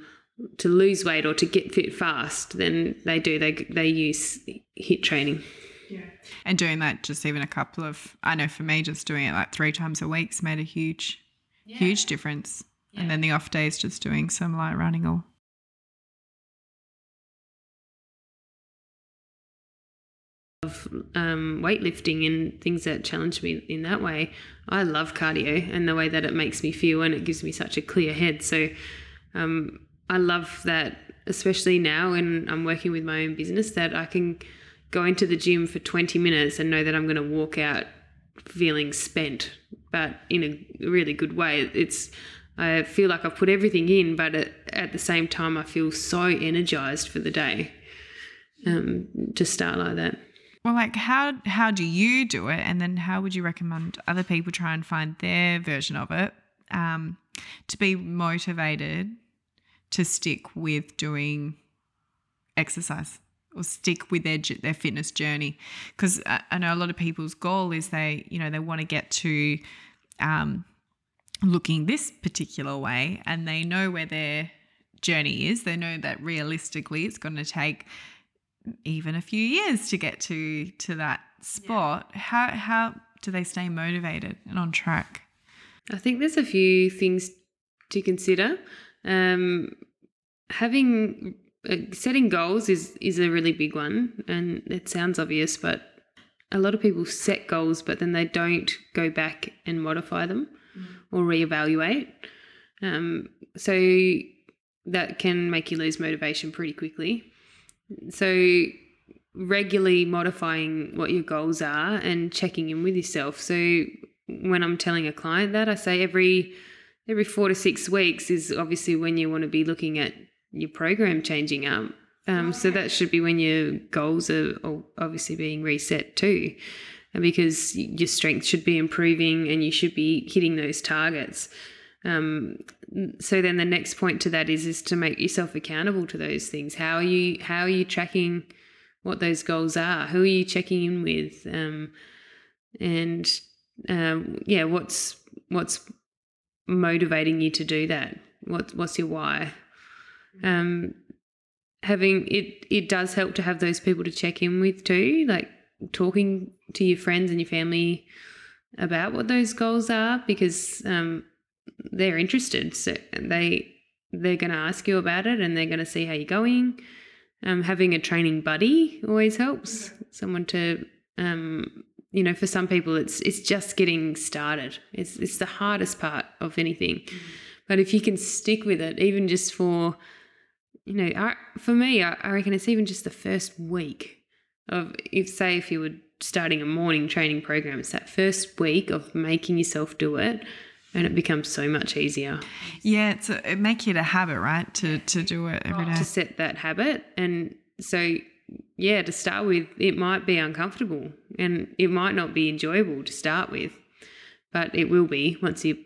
to lose weight or to get fit fast then they do they they use HIIT training Yeah. And doing that just even a couple of, I know for me, just doing it like three times a week's made a huge, huge difference. And then the off days, just doing some light running or. um, weightlifting and things that challenge me in that way. I love cardio and the way that it makes me feel, and it gives me such a clear head. So um, I love that, especially now when I'm working with my own business, that I can go into the gym for 20 minutes and know that I'm going to walk out feeling spent, but in a really good way. It's I feel like I've put everything in, but at, at the same time, I feel so energized for the day. Um, to start like that. Well, like how how do you do it, and then how would you recommend other people try and find their version of it um, to be motivated to stick with doing exercise or stick with their their fitness journey? Because I, I know a lot of people's goal is they you know they want to get to um, looking this particular way, and they know where their journey is. They know that realistically, it's going to take even a few years to get to to that spot how how do they stay motivated and on track I think there's a few things to consider. Um, having uh, setting goals is is a really big one, and it sounds obvious, but a lot of people set goals, but then they don't go back and modify them or reevaluate. Um, so that can make you lose motivation pretty quickly. So regularly modifying what your goals are and checking in with yourself. So when I'm telling a client that, I say every every four to six weeks is obviously when you want to be looking at your program changing up. Um, so that should be when your goals are obviously being reset too, because your strength should be improving and you should be hitting those targets. Um, so then the next point to that is is to make yourself accountable to those things. How are you how are you tracking what those goals are? Who are you checking in with? Um, and um, yeah, what's what's motivating you to do that? What what's your why? Um, having it it does help to have those people to check in with too, like talking to your friends and your family about what those goals are because um, they're interested. So they they're going to ask you about it and they're going to see how you're going. Um, having a training buddy always helps. Someone to um, you know, for some people, it's it's just getting started. It's it's the hardest part of anything. But if you can stick with it, even just for, you know, I, for me, I, I reckon it's even just the first week of if say if you were starting a morning training program, it's that first week of making yourself do it, and it becomes so much easier Yeah, it's a, it make it a habit, right? To to do it every day. to set that habit. And so, yeah, to start with, it might be uncomfortable and it might not be enjoyable to start with, but it will be once you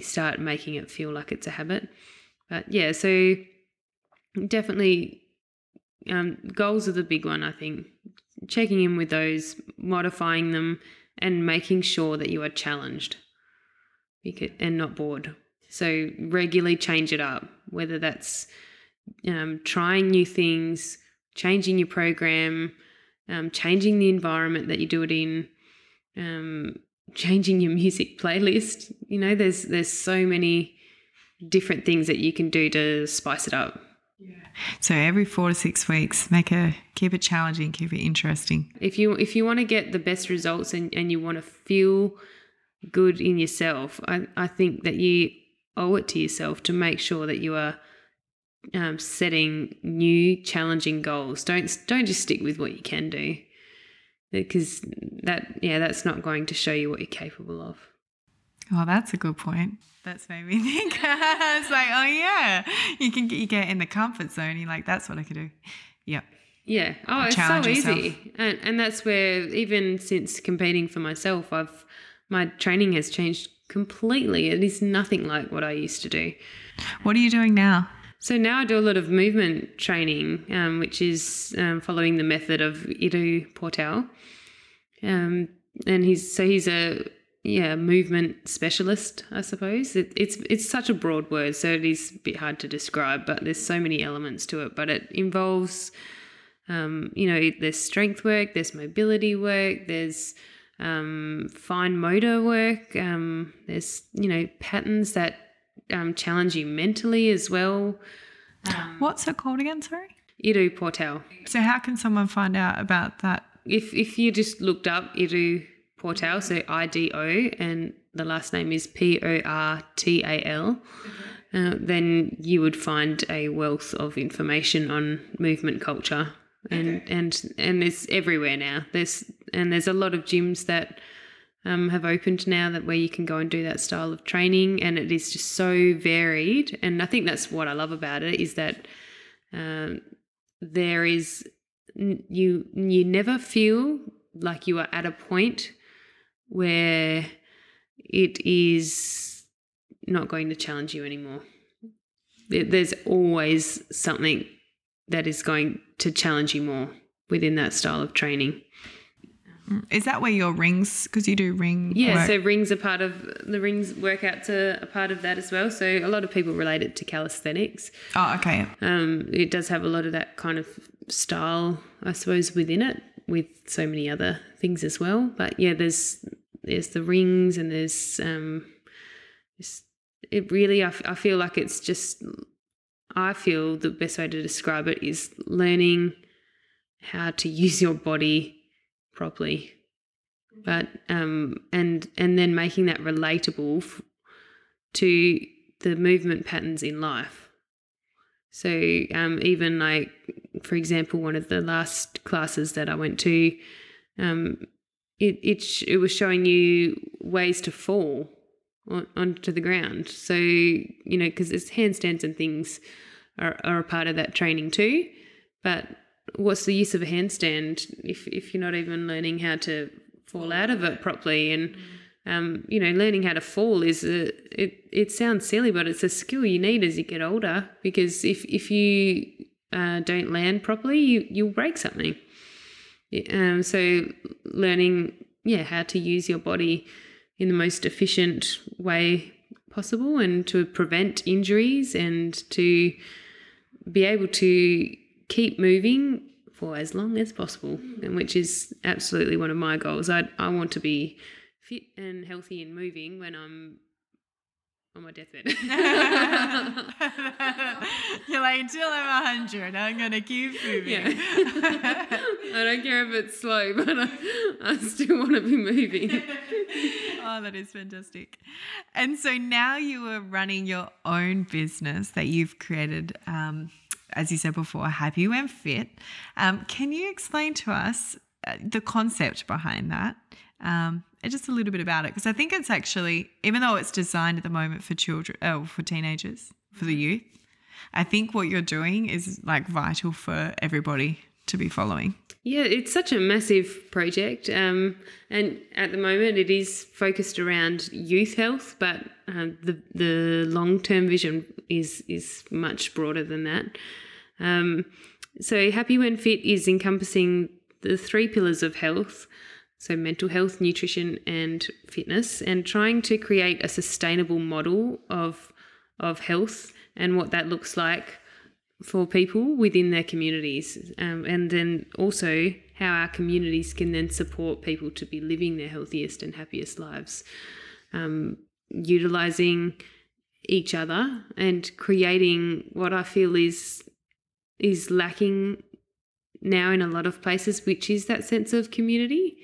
start making it feel like it's a habit. But yeah, so definitely um, goals are the big one, I think. Checking in with those, modifying them, and making sure that you are challenged and not bored. So regularly change it up, whether that's um, trying new things, changing your program, um, changing the environment that you do it in, um, changing your music playlist. You know, there's there's so many different things that you can do to spice it up. So every four to six weeks, make a keep it challenging, keep it interesting. If you if you want to get the best results and, and you want to feel good in yourself, I, I think that you owe it to yourself to make sure that you are um, setting new challenging goals. Don't don't just stick with what you can do, because that yeah that's not going to show you what you're capable of. Oh, that's a good point. That's made me think. it's like, oh yeah, you can get you get in the comfort zone. You're like, that's what I could do. Yep. Yeah. Oh, it's so Challenge easy. And and that's where even since competing for myself, I've my training has changed completely. It is nothing like what I used to do. What are you doing now? So now I do a lot of movement training, um, which is um, following the method of Ido Portal. Um, and he's so he's a yeah movement specialist, I suppose. It, it's it's such a broad word, so it is a bit hard to describe. But there's so many elements to it. But it involves, um, you know, there's strength work, there's mobility work, there's um, fine motor work. Um, there's you know patterns that um, challenge you mentally as well. What's it called again? Sorry. Ido Portal. So how can someone find out about that? If if you just looked up Ido Portal, so I D O, and the last name is P O R T A L, uh, then you would find a wealth of information on movement culture, and and and it's everywhere now. There's and there's a lot of gyms that um, have opened now that where you can go and do that style of training, and it is just so varied. And I think that's what I love about it is that um, there is you you never feel like you are at a point where it is not going to challenge you anymore. There's always something that is going to challenge you more within that style of training. Is that where your rings? Because you do ring. Yeah, work. so rings are part of the rings workouts are a part of that as well. So a lot of people relate it to calisthenics. Oh, okay. Um, it does have a lot of that kind of style, I suppose, within it, with so many other things as well. But yeah, there's there's the rings and there's um, it really I, f- I feel like it's just I feel the best way to describe it is learning how to use your body properly, but um, and and then making that relatable f- to the movement patterns in life. So um, even like, for example, one of the last classes that I went to, um, it it sh- it was showing you ways to fall on, onto the ground. So you know, because it's handstands and things are, are a part of that training too. But what's the use of a handstand if if you're not even learning how to fall out of it properly and um, you know, learning how to fall is a it. It sounds silly, but it's a skill you need as you get older. Because if if you uh, don't land properly, you you'll break something. Um, so learning, yeah, how to use your body in the most efficient way possible, and to prevent injuries, and to be able to keep moving for as long as possible, and which is absolutely one of my goals. I I want to be fit and healthy and moving when I'm on my deathbed. You're like, until I'm 100, I'm going to keep moving. Yeah. I don't care if it's slow, but I, I still want to be moving. oh, that is fantastic. And so now you are running your own business that you've created, um, as you said before, Happy When Fit. Um, can you explain to us uh, the concept behind that? Um, and just a little bit about it because I think it's actually, even though it's designed at the moment for children, oh, for teenagers, for the youth, I think what you're doing is like vital for everybody to be following. Yeah, it's such a massive project, um, and at the moment it is focused around youth health, but um, the the long term vision is is much broader than that. Um, so, Happy When Fit is encompassing the three pillars of health so mental health, nutrition, and fitness, and trying to create a sustainable model of of health and what that looks like for people within their communities, um, and then also how our communities can then support people to be living their healthiest and happiest lives, um, utilizing each other and creating what I feel is is lacking now in a lot of places, which is that sense of community.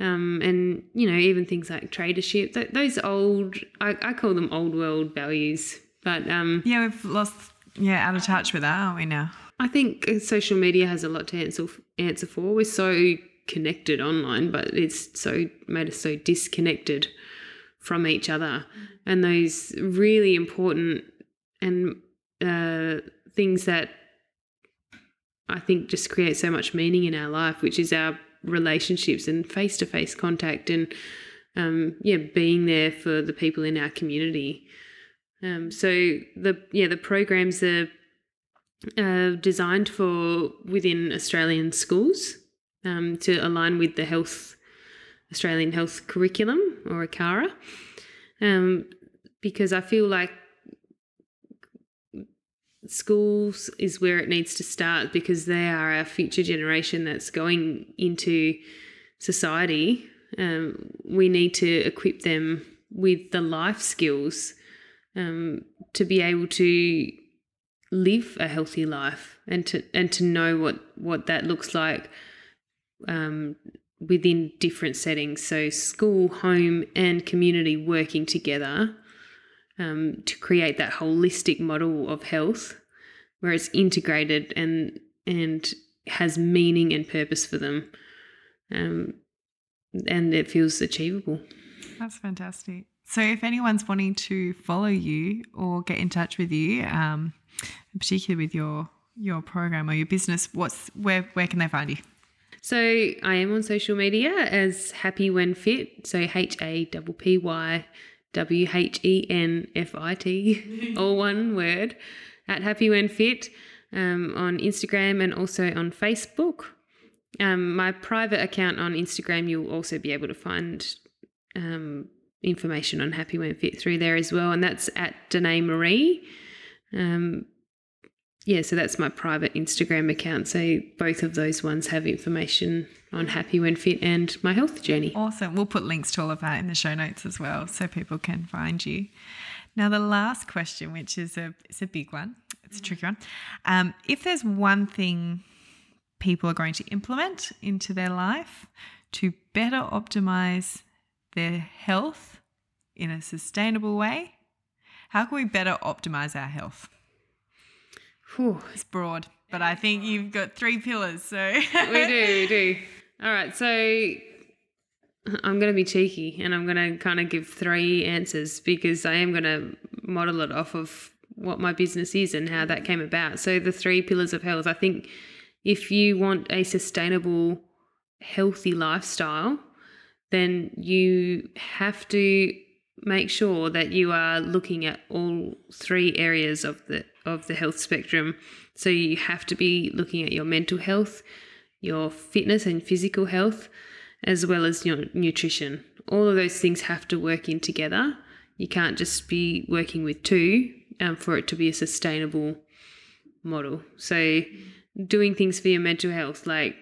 Um, and you know even things like tradership th- those old I, I call them old world values but um, yeah we've lost yeah out of touch with that aren't we now? I think uh, social media has a lot to answer answer for. We're so connected online but it's so made us so disconnected from each other. And those really important and uh, things that i think just create so much meaning in our life which is our relationships and face to face contact and um, yeah, being there for the people in our community. Um, so the yeah the programs are uh, designed for within Australian schools um, to align with the health Australian health curriculum or ACARA, um, because I feel like schools is where it needs to start because they are our future generation that's going into society. Um, we need to equip them with the life skills um, to be able to live a healthy life and to and to know what what that looks like um, within different settings. So school, home, and community working together um, to create that holistic model of health where it's integrated and and has meaning and purpose for them. Um, and it feels achievable. That's fantastic. So if anyone's wanting to follow you or get in touch with you um, particularly with your your program or your business what's where where can they find you? So I am on social media as Happy When Fit. So H A P P Y W H E N F I T, all one word, at Happy When Fit um, on Instagram and also on Facebook. Um, my private account on Instagram, you'll also be able to find um, information on Happy When Fit through there as well, and that's at Danae Marie. Um, yeah, so that's my private Instagram account. So both of those ones have information on Happy When Fit and my health journey. Awesome. We'll put links to all of that in the show notes as well so people can find you. Now, the last question, which is a it's a big one, it's a tricky one. Um, if there's one thing people are going to implement into their life to better optimize their health in a sustainable way, how can we better optimize our health? Whew. It's broad, but I think you've got three pillars. So we do, we do. All right. So I'm going to be cheeky and I'm going to kind of give three answers because I am going to model it off of what my business is and how that came about. So, the three pillars of health, I think if you want a sustainable, healthy lifestyle, then you have to make sure that you are looking at all three areas of the of the health spectrum. So you have to be looking at your mental health, your fitness and physical health, as well as your nutrition. All of those things have to work in together. You can't just be working with two um, for it to be a sustainable model. So doing things for your mental health, like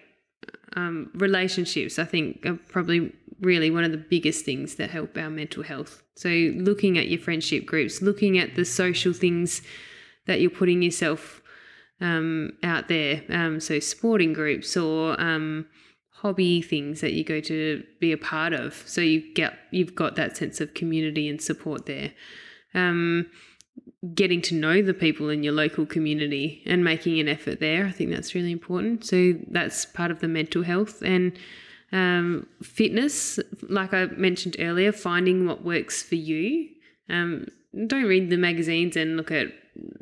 um, relationships, I think are probably really one of the biggest things that help our mental health. So, looking at your friendship groups, looking at the social things that you're putting yourself um, out there. Um, so, sporting groups or um, hobby things that you go to be a part of. So you get you've got that sense of community and support there. Um, getting to know the people in your local community and making an effort there. I think that's really important. So that's part of the mental health and um, fitness. Like I mentioned earlier, finding what works for you. Um, don't read the magazines and look at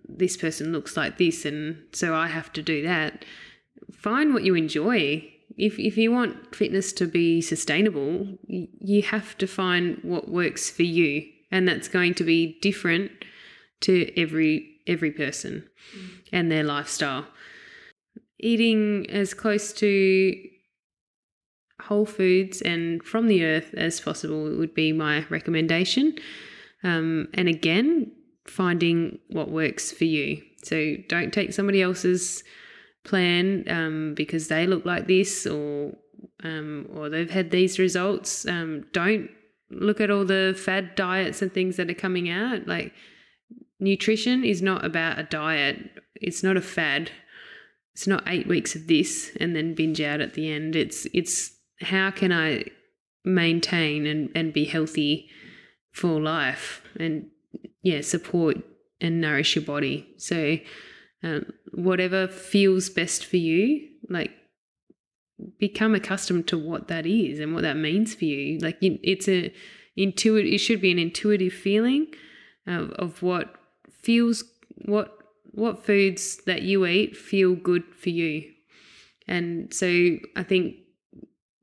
this person looks like this, and so I have to do that. Find what you enjoy. If, if you want fitness to be sustainable, you have to find what works for you, and that's going to be different to every every person and their lifestyle. Eating as close to whole foods and from the earth as possible would be my recommendation. Um, and again, finding what works for you. So don't take somebody else's plan um, because they look like this or um, or they've had these results. Um, don't look at all the fad diets and things that are coming out. Like nutrition is not about a diet. It's not a fad. It's not eight weeks of this and then binge out at the end. It's it's how can I maintain and, and be healthy for life and yeah support and nourish your body. So um, whatever feels best for you, like become accustomed to what that is and what that means for you. Like it's a intuitive. It should be an intuitive feeling of, of what feels what what foods that you eat feel good for you. And so I think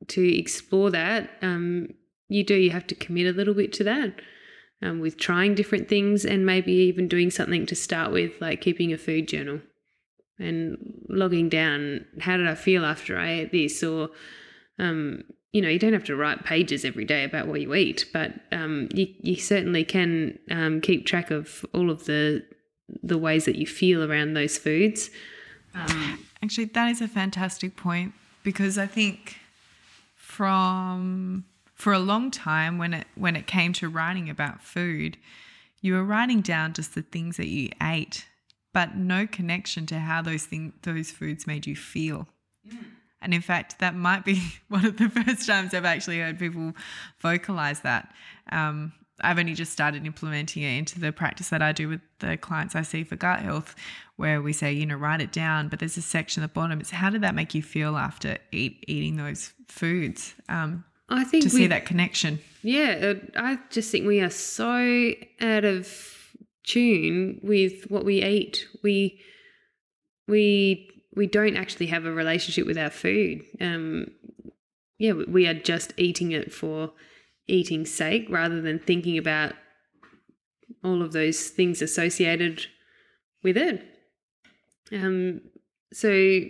to explore that, um, you do you have to commit a little bit to that. Um, with trying different things and maybe even doing something to start with, like keeping a food journal and logging down how did I feel after I ate this, or um, you know, you don't have to write pages every day about what you eat, but um, you, you certainly can um, keep track of all of the the ways that you feel around those foods. Um, Actually, that is a fantastic point because I think from for a long time when it when it came to writing about food, you were writing down just the things that you ate, but no connection to how those things those foods made you feel. Mm. And in fact, that might be one of the first times I've actually heard people vocalize that. Um, I've only just started implementing it into the practice that I do with the clients I see for gut health, where we say, you know, write it down, but there's a section at the bottom. It's how did that make you feel after eat, eating those foods? Um, I think to see that connection. Yeah, I just think we are so out of tune with what we eat. We we we don't actually have a relationship with our food. Um, yeah, we are just eating it for eating sake rather than thinking about all of those things associated with it. Um, so,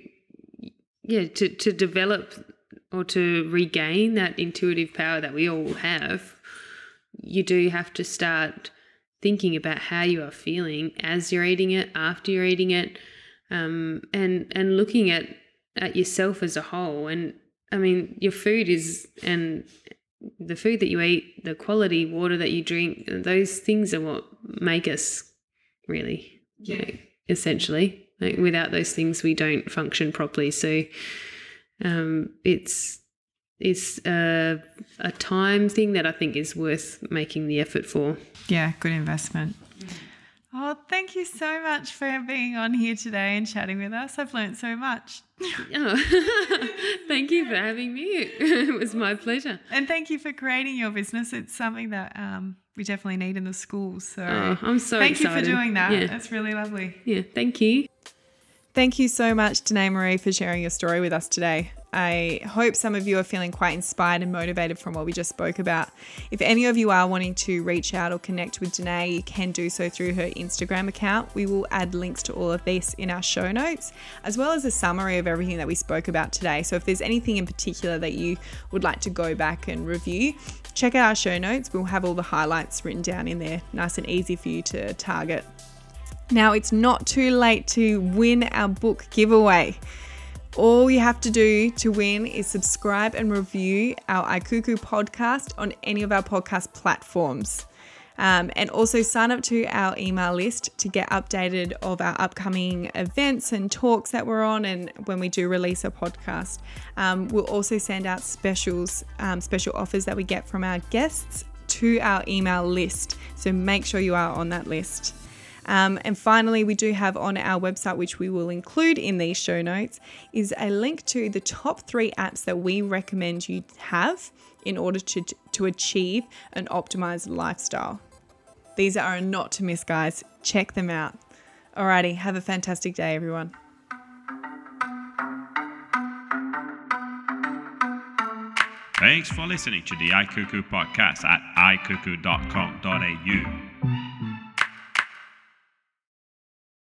yeah, to, to develop or to regain that intuitive power that we all have, you do have to start thinking about how you are feeling as you're eating it, after you're eating it, um, and and looking at at yourself as a whole. And I mean, your food is and the food that you eat, the quality water that you drink, those things are what make us really, yeah. You know, essentially. Like without those things, we don't function properly. So um, it's it's a, a time thing that I think is worth making the effort for. Yeah, good investment. Oh, thank you so much for being on here today and chatting with us. I've learned so much. Oh, thank you for having me. It was my pleasure. And thank you for creating your business. It's something that um, we definitely need in the schools. So Oh, I'm so thank excited. you for doing that. Yeah. That's really lovely. Yeah, thank you. Thank you so much, Danae Marie, for sharing your story with us today. I hope some of you are feeling quite inspired and motivated from what we just spoke about. If any of you are wanting to reach out or connect with Danae, you can do so through her Instagram account. We will add links to all of this in our show notes, as well as a summary of everything that we spoke about today. So if there's anything in particular that you would like to go back and review, check out our show notes. We'll have all the highlights written down in there, nice and easy for you to target. Now, it's not too late to win our book giveaway. All you have to do to win is subscribe and review our Ikuku podcast on any of our podcast platforms. Um, and also sign up to our email list to get updated of our upcoming events and talks that we're on and when we do release a podcast. Um, we'll also send out specials, um, special offers that we get from our guests to our email list. So make sure you are on that list. Um, and finally, we do have on our website, which we will include in these show notes, is a link to the top three apps that we recommend you have in order to, to achieve an optimized lifestyle. These are not to miss, guys. Check them out. Alrighty, have a fantastic day, everyone. Thanks for listening to the iCuckoo podcast at iCuckoo.com.au.